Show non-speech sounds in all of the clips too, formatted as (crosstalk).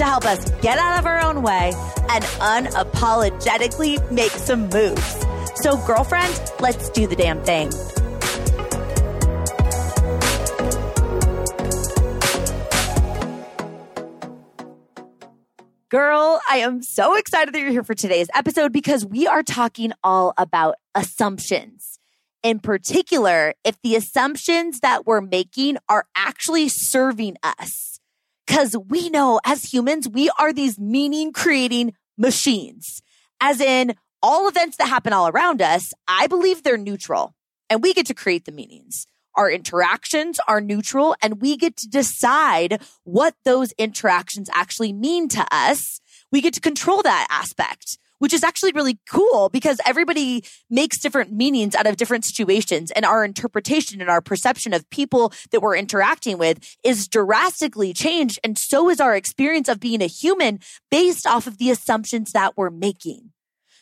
to help us get out of our own way and unapologetically make some moves. So, girlfriend, let's do the damn thing. Girl, I am so excited that you're here for today's episode because we are talking all about assumptions in particular if the assumptions that we're making are actually serving us. Because we know as humans, we are these meaning creating machines. As in, all events that happen all around us, I believe they're neutral and we get to create the meanings. Our interactions are neutral and we get to decide what those interactions actually mean to us. We get to control that aspect which is actually really cool because everybody makes different meanings out of different situations. And our interpretation and our perception of people that we're interacting with is drastically changed. And so is our experience of being a human based off of the assumptions that we're making.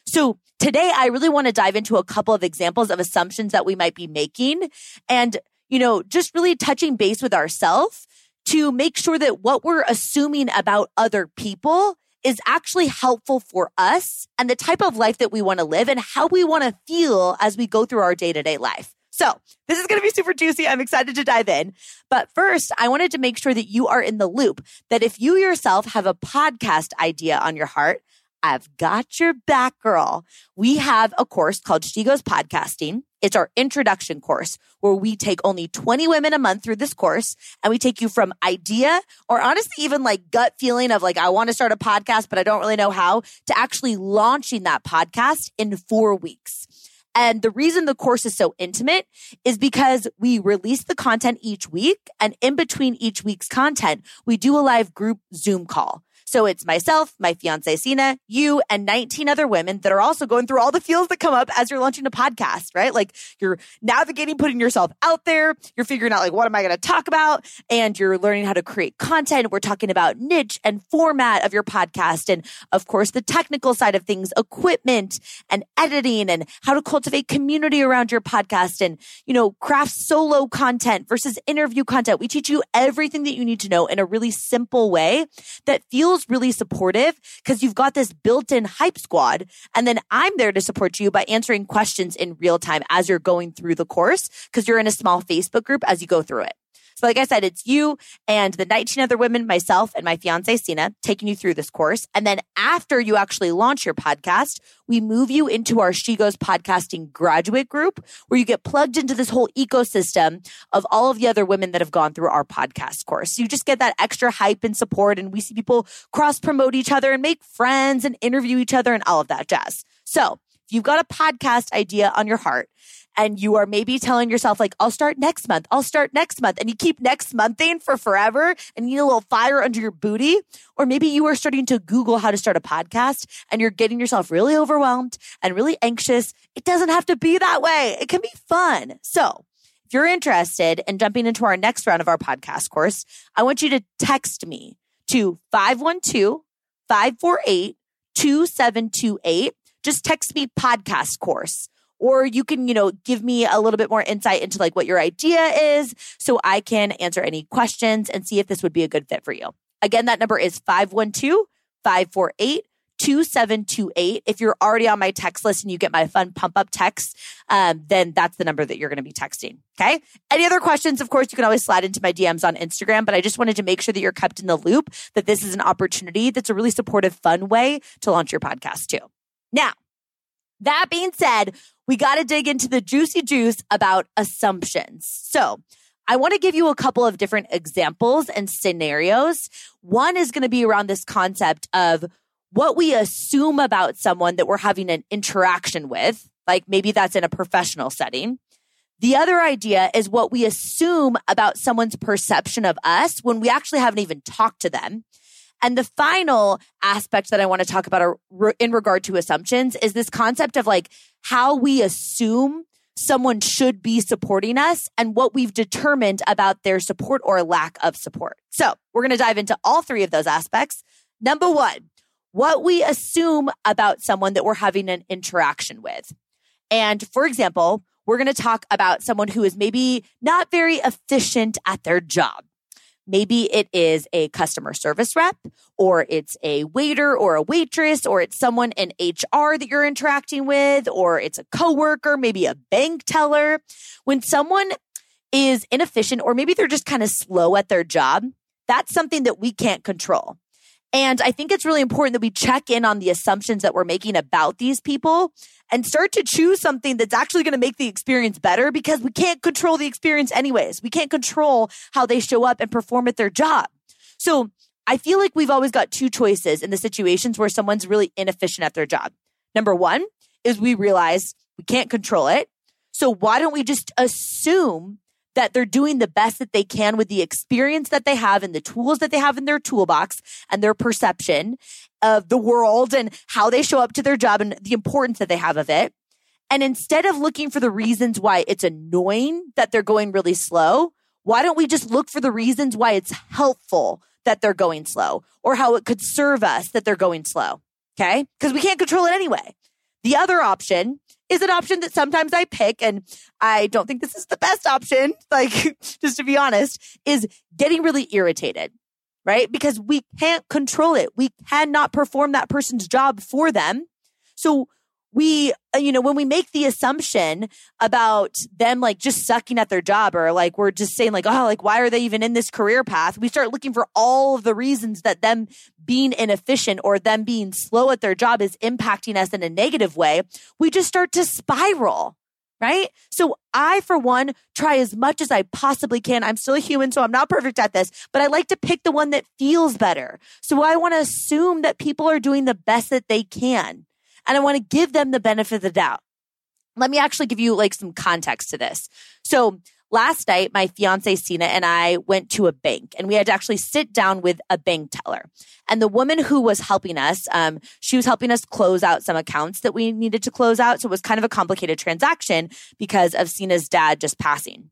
So today I really want to dive into a couple of examples of assumptions that we might be making and, you know, just really touching base with ourselves to make sure that what we're assuming about other people is actually helpful for us and the type of life that we want to live and how we want to feel as we go through our day to day life. So this is going to be super juicy. I'm excited to dive in. But first, I wanted to make sure that you are in the loop that if you yourself have a podcast idea on your heart, I've got your back, girl. We have a course called She Goes Podcasting. It's our introduction course where we take only 20 women a month through this course and we take you from idea or honestly even like gut feeling of like, I want to start a podcast, but I don't really know how to actually launching that podcast in four weeks. And the reason the course is so intimate is because we release the content each week and in between each week's content, we do a live group Zoom call. So it's myself, my fiance Sina, you, and 19 other women that are also going through all the feels that come up as you're launching a podcast, right? Like you're navigating, putting yourself out there. You're figuring out like, what am I going to talk about? And you're learning how to create content. We're talking about niche and format of your podcast. And of course, the technical side of things, equipment and editing and how to cultivate community around your podcast and, you know, craft solo content versus interview content. We teach you everything that you need to know in a really simple way that feels feels really supportive because you've got this built in hype squad. And then I'm there to support you by answering questions in real time as you're going through the course because you're in a small Facebook group as you go through it. So like I said, it's you and the 19 other women, myself and my fiance Sina taking you through this course. And then after you actually launch your podcast, we move you into our She Goes podcasting graduate group where you get plugged into this whole ecosystem of all of the other women that have gone through our podcast course. You just get that extra hype and support and we see people cross promote each other and make friends and interview each other and all of that jazz. So if you've got a podcast idea on your heart and you are maybe telling yourself like, I'll start next month. I'll start next month. And you keep next monthing for forever and you need a little fire under your booty. Or maybe you are starting to Google how to start a podcast and you're getting yourself really overwhelmed and really anxious. It doesn't have to be that way. It can be fun. So if you're interested in jumping into our next round of our podcast course, I want you to text me to 512 548 2728. Just text me podcast course or you can, you know, give me a little bit more insight into like what your idea is so I can answer any questions and see if this would be a good fit for you. Again, that number is 512 548 2728. If you're already on my text list and you get my fun pump up text, um, then that's the number that you're going to be texting. Okay. Any other questions? Of course, you can always slide into my DMs on Instagram, but I just wanted to make sure that you're kept in the loop that this is an opportunity that's a really supportive, fun way to launch your podcast too. Now, that being said, we got to dig into the juicy juice about assumptions. So, I want to give you a couple of different examples and scenarios. One is going to be around this concept of what we assume about someone that we're having an interaction with, like maybe that's in a professional setting. The other idea is what we assume about someone's perception of us when we actually haven't even talked to them. And the final aspect that I want to talk about in regard to assumptions is this concept of like how we assume someone should be supporting us and what we've determined about their support or lack of support. So we're going to dive into all three of those aspects. Number one, what we assume about someone that we're having an interaction with. And for example, we're going to talk about someone who is maybe not very efficient at their job. Maybe it is a customer service rep, or it's a waiter or a waitress, or it's someone in HR that you're interacting with, or it's a coworker, maybe a bank teller. When someone is inefficient, or maybe they're just kind of slow at their job, that's something that we can't control. And I think it's really important that we check in on the assumptions that we're making about these people and start to choose something that's actually going to make the experience better because we can't control the experience anyways. We can't control how they show up and perform at their job. So I feel like we've always got two choices in the situations where someone's really inefficient at their job. Number one is we realize we can't control it. So why don't we just assume that they're doing the best that they can with the experience that they have and the tools that they have in their toolbox and their perception of the world and how they show up to their job and the importance that they have of it. And instead of looking for the reasons why it's annoying that they're going really slow, why don't we just look for the reasons why it's helpful that they're going slow or how it could serve us that they're going slow? Okay. Because we can't control it anyway. The other option is an option that sometimes I pick. And I don't think this is the best option. (laughs) Like, just to be honest, is getting really irritated, right? Because we can't control it. We cannot perform that person's job for them. So we, uh, you know, when we make the assumption about them like just sucking at their job or like we're just saying like, oh, like why are they even in this career path? We start looking for all of the reasons that them being inefficient or them being slow at their job is impacting us in a negative way. We just start to spiral. Right. So I, for one, try as much as I possibly can. I'm still a human, so I'm not perfect at this, but I like to pick the one that feels better. So I want to assume that people are doing the best that they can and I want to give them the benefit of the doubt. Let me actually give you like some context to this. So last night, my fiance Sina and I went to a bank and we had to actually sit down with a bank teller. And the woman who was helping us, um, she was helping us close out some accounts that we needed to close out. So it was kind of a complicated transaction because of Sina's dad just passing.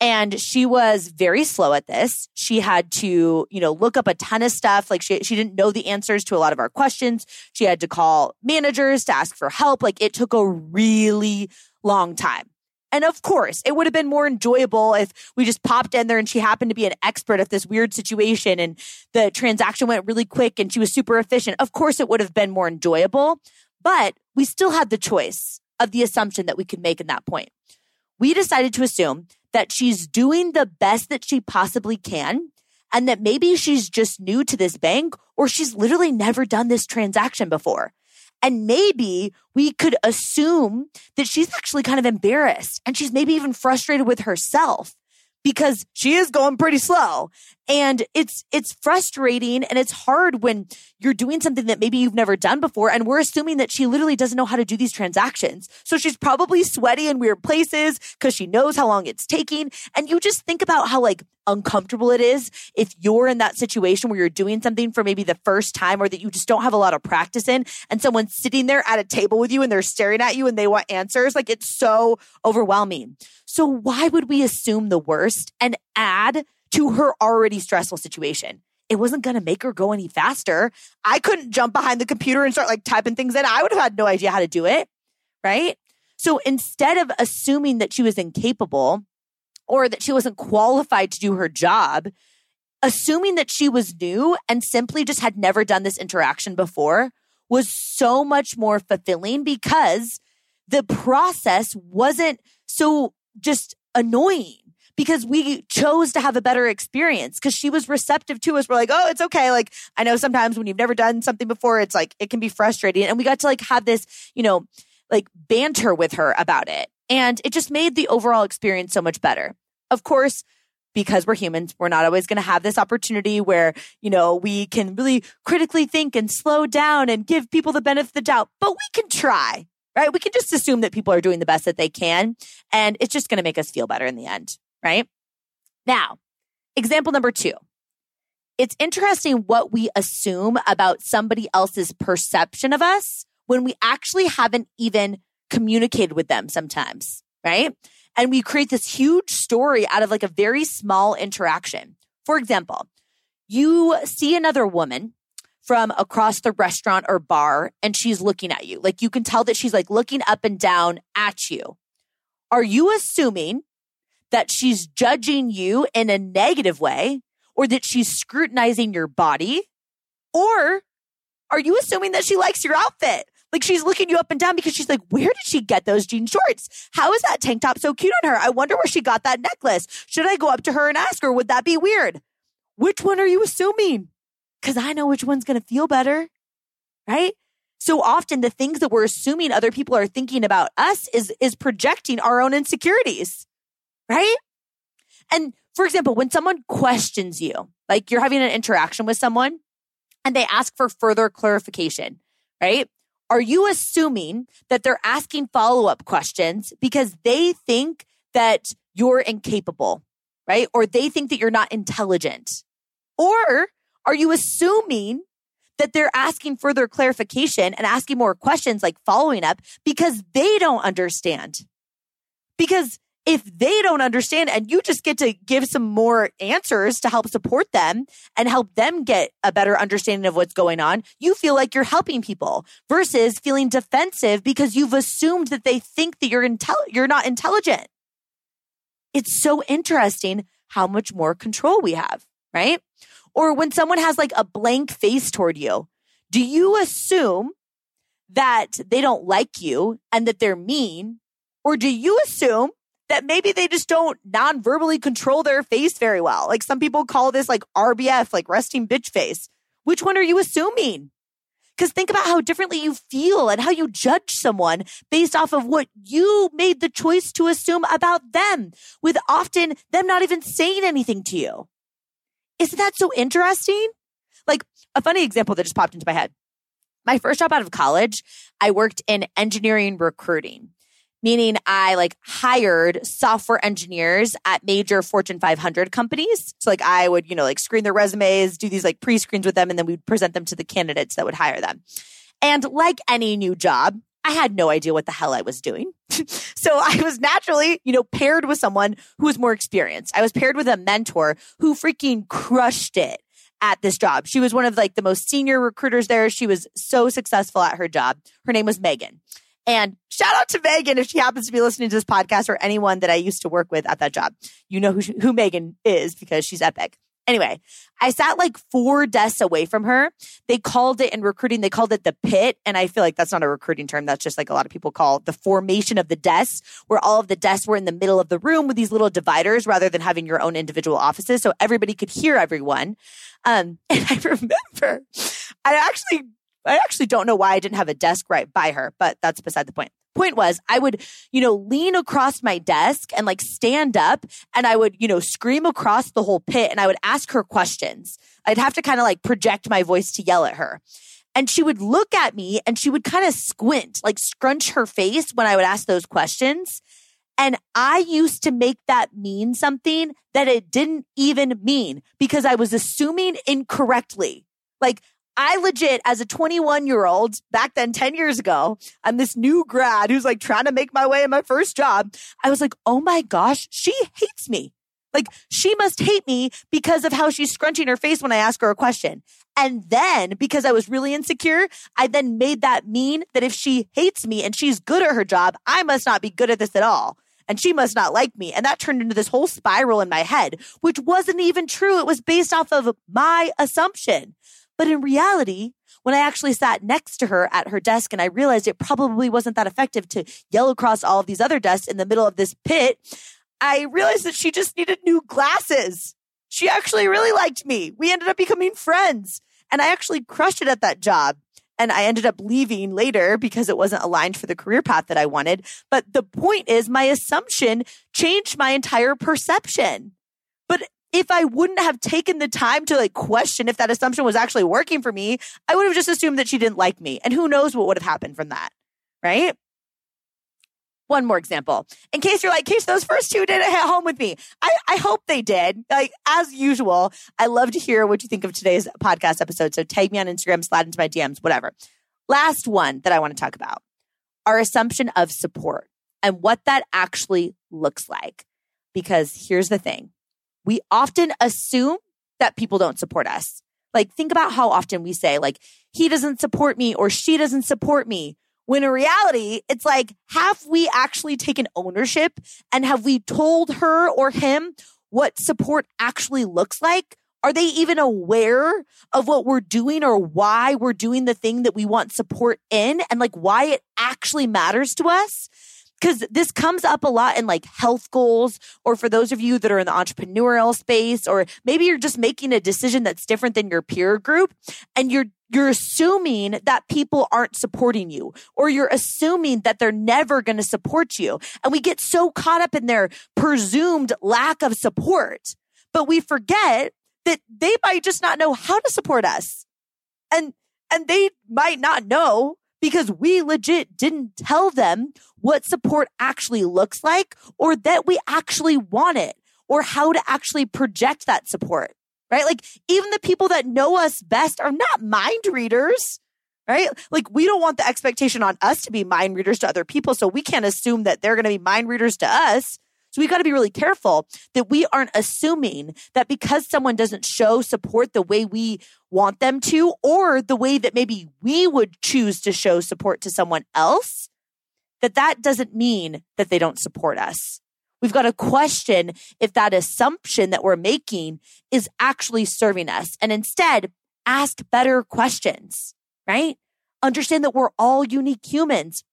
And she was very slow at this. She had to, you know, look up a ton of stuff. Like she, she didn't know the answers to a lot of our questions. She had to call managers to ask for help. Like it took a really long time. And of course, it would have been more enjoyable if we just popped in there and she happened to be an expert at this weird situation and the transaction went really quick and she was super efficient. Of course, it would have been more enjoyable, but we still had the choice of the assumption that we could make in that point. We decided to assume that she's doing the best that she possibly can and that maybe she's just new to this bank or she's literally never done this transaction before. And maybe we could assume that she's actually kind of embarrassed and she's maybe even frustrated with herself because she is going pretty slow. And it's it's frustrating and it's hard when you're doing something that maybe you've never done before and we're assuming that she literally doesn't know how to do these transactions. So she's probably sweaty in weird places because she knows how long it's taking. And you just think about how like uncomfortable it is if you're in that situation where you're doing something for maybe the first time or that you just don't have a lot of practice in and someone's sitting there at a table with you and they're staring at you and they want answers. Like it's so overwhelming so why would we assume the worst and add to her already stressful situation? It wasn't going to make her go any faster. I couldn't jump behind the computer and start like typing things in. I would have had no idea how to do it. Right. So instead of assuming that she was incapable or that she wasn't qualified to do her job, assuming that she was new and simply just had never done this interaction before was so much more fulfilling because the process wasn't so just annoying because we chose to have a better experience because she was receptive to us. We're like, oh, it's okay. Like, I know sometimes when you've never done something before, it's like, it can be frustrating. And we got to like have this, you know, like banter with her about it. And it just made the overall experience so much better. Of course, because we're humans, we're not always going to have this opportunity where, you know, we can really critically think and slow down and give people the benefit of the doubt, but we can try right? We can just assume that people are doing the best that they can. And it's just going to make us feel better in the end, right? Now, example number two. it's interesting what we assume about somebody else's perception of us when we actually haven't even communicated with them sometimes, right? And we create this huge story out of like a very small interaction. For example, you see another woman from across the restaurant or bar and she's looking at you. Like you can tell that she's like looking up and down at you. Are you assuming that she's judging you in a negative way or that she's scrutinizing your body? Or are you assuming that she likes your outfit? Like she's looking you up and down because she's like, where did she get those jean shorts? How is that tank top so cute on her? I wonder where she got that necklace. Should I go up to her and ask her? Would that be weird? Which one are you assuming? Because I know which one's going to feel better, right? So often the things that we're assuming other people are thinking about us is, is projecting our own insecurities, right? And for example, when someone questions you, like you're having an interaction with someone and they ask for further clarification, right? Are you assuming that they're asking follow up questions because they think that you're incapable, right? Or they think that you're not intelligent? Or are you assuming that they're asking further clarification and asking more questions like following up because they don't understand? Because if they don't understand and you just get to give some more answers to help support them and help them get a better understanding of what's going on, you feel like you're helping people versus feeling defensive because you've assumed that they think that you're intel- you're not intelligent. It's so interesting how much more control we have, right? Or when someone has like a blank face toward you, do you assume that they don't like you and that they're mean? Or do you assume that maybe they just don't non-verbally control their face very well. Like some people call this like RBF, like resting bitch face. Which one are you assuming? Because think about how differently you feel and how you judge someone based off of what you made the choice to assume about them, with often them not even saying anything to you. Isn't that so interesting? Like a funny example that just popped into my head. My first job out of college, I worked in engineering recruiting meaning I like hired software engineers at major Fortune 500 companies. So like I would, you know, like screen their resumes, do these like pre-screens with them, and then we'd present them to the candidates that would hire them. And like any new job, I had no idea what the hell I was doing. (laughs) so I was naturally, you know, paired with someone who was more experienced. I was paired with a mentor who freaking crushed it at this job. She was one of like the most senior recruiters there. She was so successful at her job. Her name was Megan. And shout out to Megan if she happens to be listening to this podcast or anyone that I used to work with at that job. You know who, she, who Megan is because she's epic. Anyway, I sat like four desks away from her. They called it in recruiting, they called it the pit. And I feel like that's not a recruiting term. That's just like a lot of people call the formation of the desks, where all of the desks were in the middle of the room with these little dividers rather than having your own individual offices. So everybody could hear everyone. Um, (laughs) and I remember I actually I actually don't know why I didn't have a desk right by her, but that's beside the point. Point was, I would, you know, lean across my desk and like stand up and I would, you know, scream across the whole pit and I would ask her questions. I'd have to kind of like project my voice to yell at her. And she would look at me and she would kind of squint, like scrunch her face when I would ask those questions. And I used to make that mean something that it didn't even mean because I was assuming incorrectly. Like I legit, as a 21 year old back then, 10 years ago, I'm this new grad who's like trying to make my way in my first job. I was like, oh my gosh, she hates me. Like she must hate me because of how she's scrunching her face when I ask her a question. And then because I was really insecure, I then made that mean that if she hates me and she's good at her job, I must not be good at this at all. And she must not like me. And that turned into this whole spiral in my head, which wasn't even true. It was based off of my assumption. But in reality, when I actually sat next to her at her desk and I realized it probably wasn't that effective to yell across all of these other desks in the middle of this pit, I realized that she just needed new glasses. She actually really liked me. We ended up becoming friends and I actually crushed it at that job. And I ended up leaving later because it wasn't aligned for the career path that I wanted. But the point is my assumption changed my entire perception. But if I wouldn't have taken the time to like question if that assumption was actually working for me, I would have just assumed that she didn't like me. And who knows what would have happened from that. Right. one more example. In case you're like, case those first two didn't hit home with me. I, I hope they did. Like, as usual, I love to hear what you think of today's podcast episode. So tag me on Instagram, slide into my DMs, whatever. Last one that I want to talk about our assumption of support and what that actually looks like. Because here's the thing we often assume that people don't support us. Like, think about how often we say, like, he doesn't support me or she doesn't support me. When in reality, it's like, have we actually taken ownership and have we told her or him what support actually looks like? Are they even aware of what we're doing or why we're doing the thing that we want support in and like why it actually matters to us? Because this comes up a lot in like health goals or for those of you that are in the entrepreneurial space or maybe you're just making a decision that's different than your peer group and you're you're assuming that people aren't supporting you or you're assuming that they're never going to support you. And we get so caught up in their presumed lack of support but we forget that they might just not know how to support us. And and they might not know because we legit didn't tell them what support actually looks like or that we actually want it or how to actually project that support, right? Like even the people that know us best are not mind readers, right? Like we don't want the expectation on us to be mind readers to other people. So we can't assume that they're going to be mind readers to us. So we've got to be really careful that we aren't assuming that because someone doesn't show support the way we want them to, or the way that maybe we would choose to show support to someone else, that that doesn't mean that they don't support us. We've got to question if that assumption that we're making is actually serving us and instead ask better questions, right? Understand that we're all unique humans.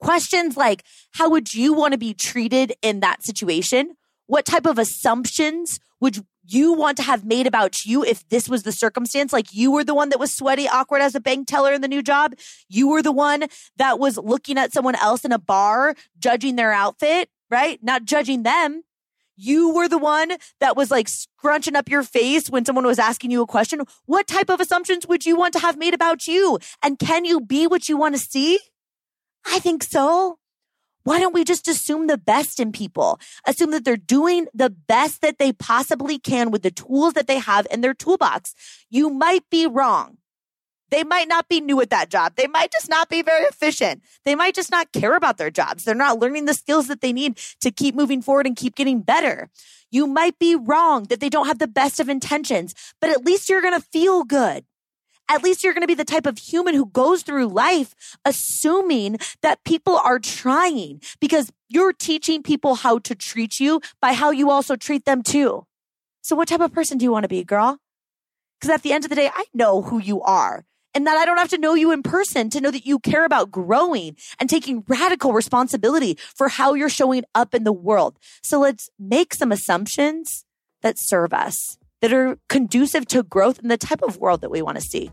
Questions like, how would you want to be treated in that situation? What type of assumptions would you want to have made about you if this was the circumstance? Like you were the one that was sweaty, awkward as a bank teller in the new job. You were the one that was looking at someone else in a bar, judging their outfit, right? Not judging them. You were the one that was like scrunching up your face when someone was asking you a question. What type of assumptions would you want to have made about you? And can you be what you want to see? I think so. Why don't we just assume the best in people? Assume that they're doing the best that they possibly can with the tools that they have in their toolbox. You might be wrong. They might not be new at that job. They might just not be very efficient. They might just not care about their jobs. They're not learning the skills that they need to keep moving forward and keep getting better. You might be wrong that they don't have the best of intentions, but at least you're going to feel good at least you're going to be the type of human who goes through life assuming that people are trying because you're teaching people how to treat you by how you also treat them too. So what type of person do you want to be, girl? Because at the end of the day, I know who you are and that I don't have to know you in person to know that you care about growing and taking radical responsibility for how you're showing up in the world. So let's make some assumptions that serve us, that are conducive to growth and the type of world that we want to see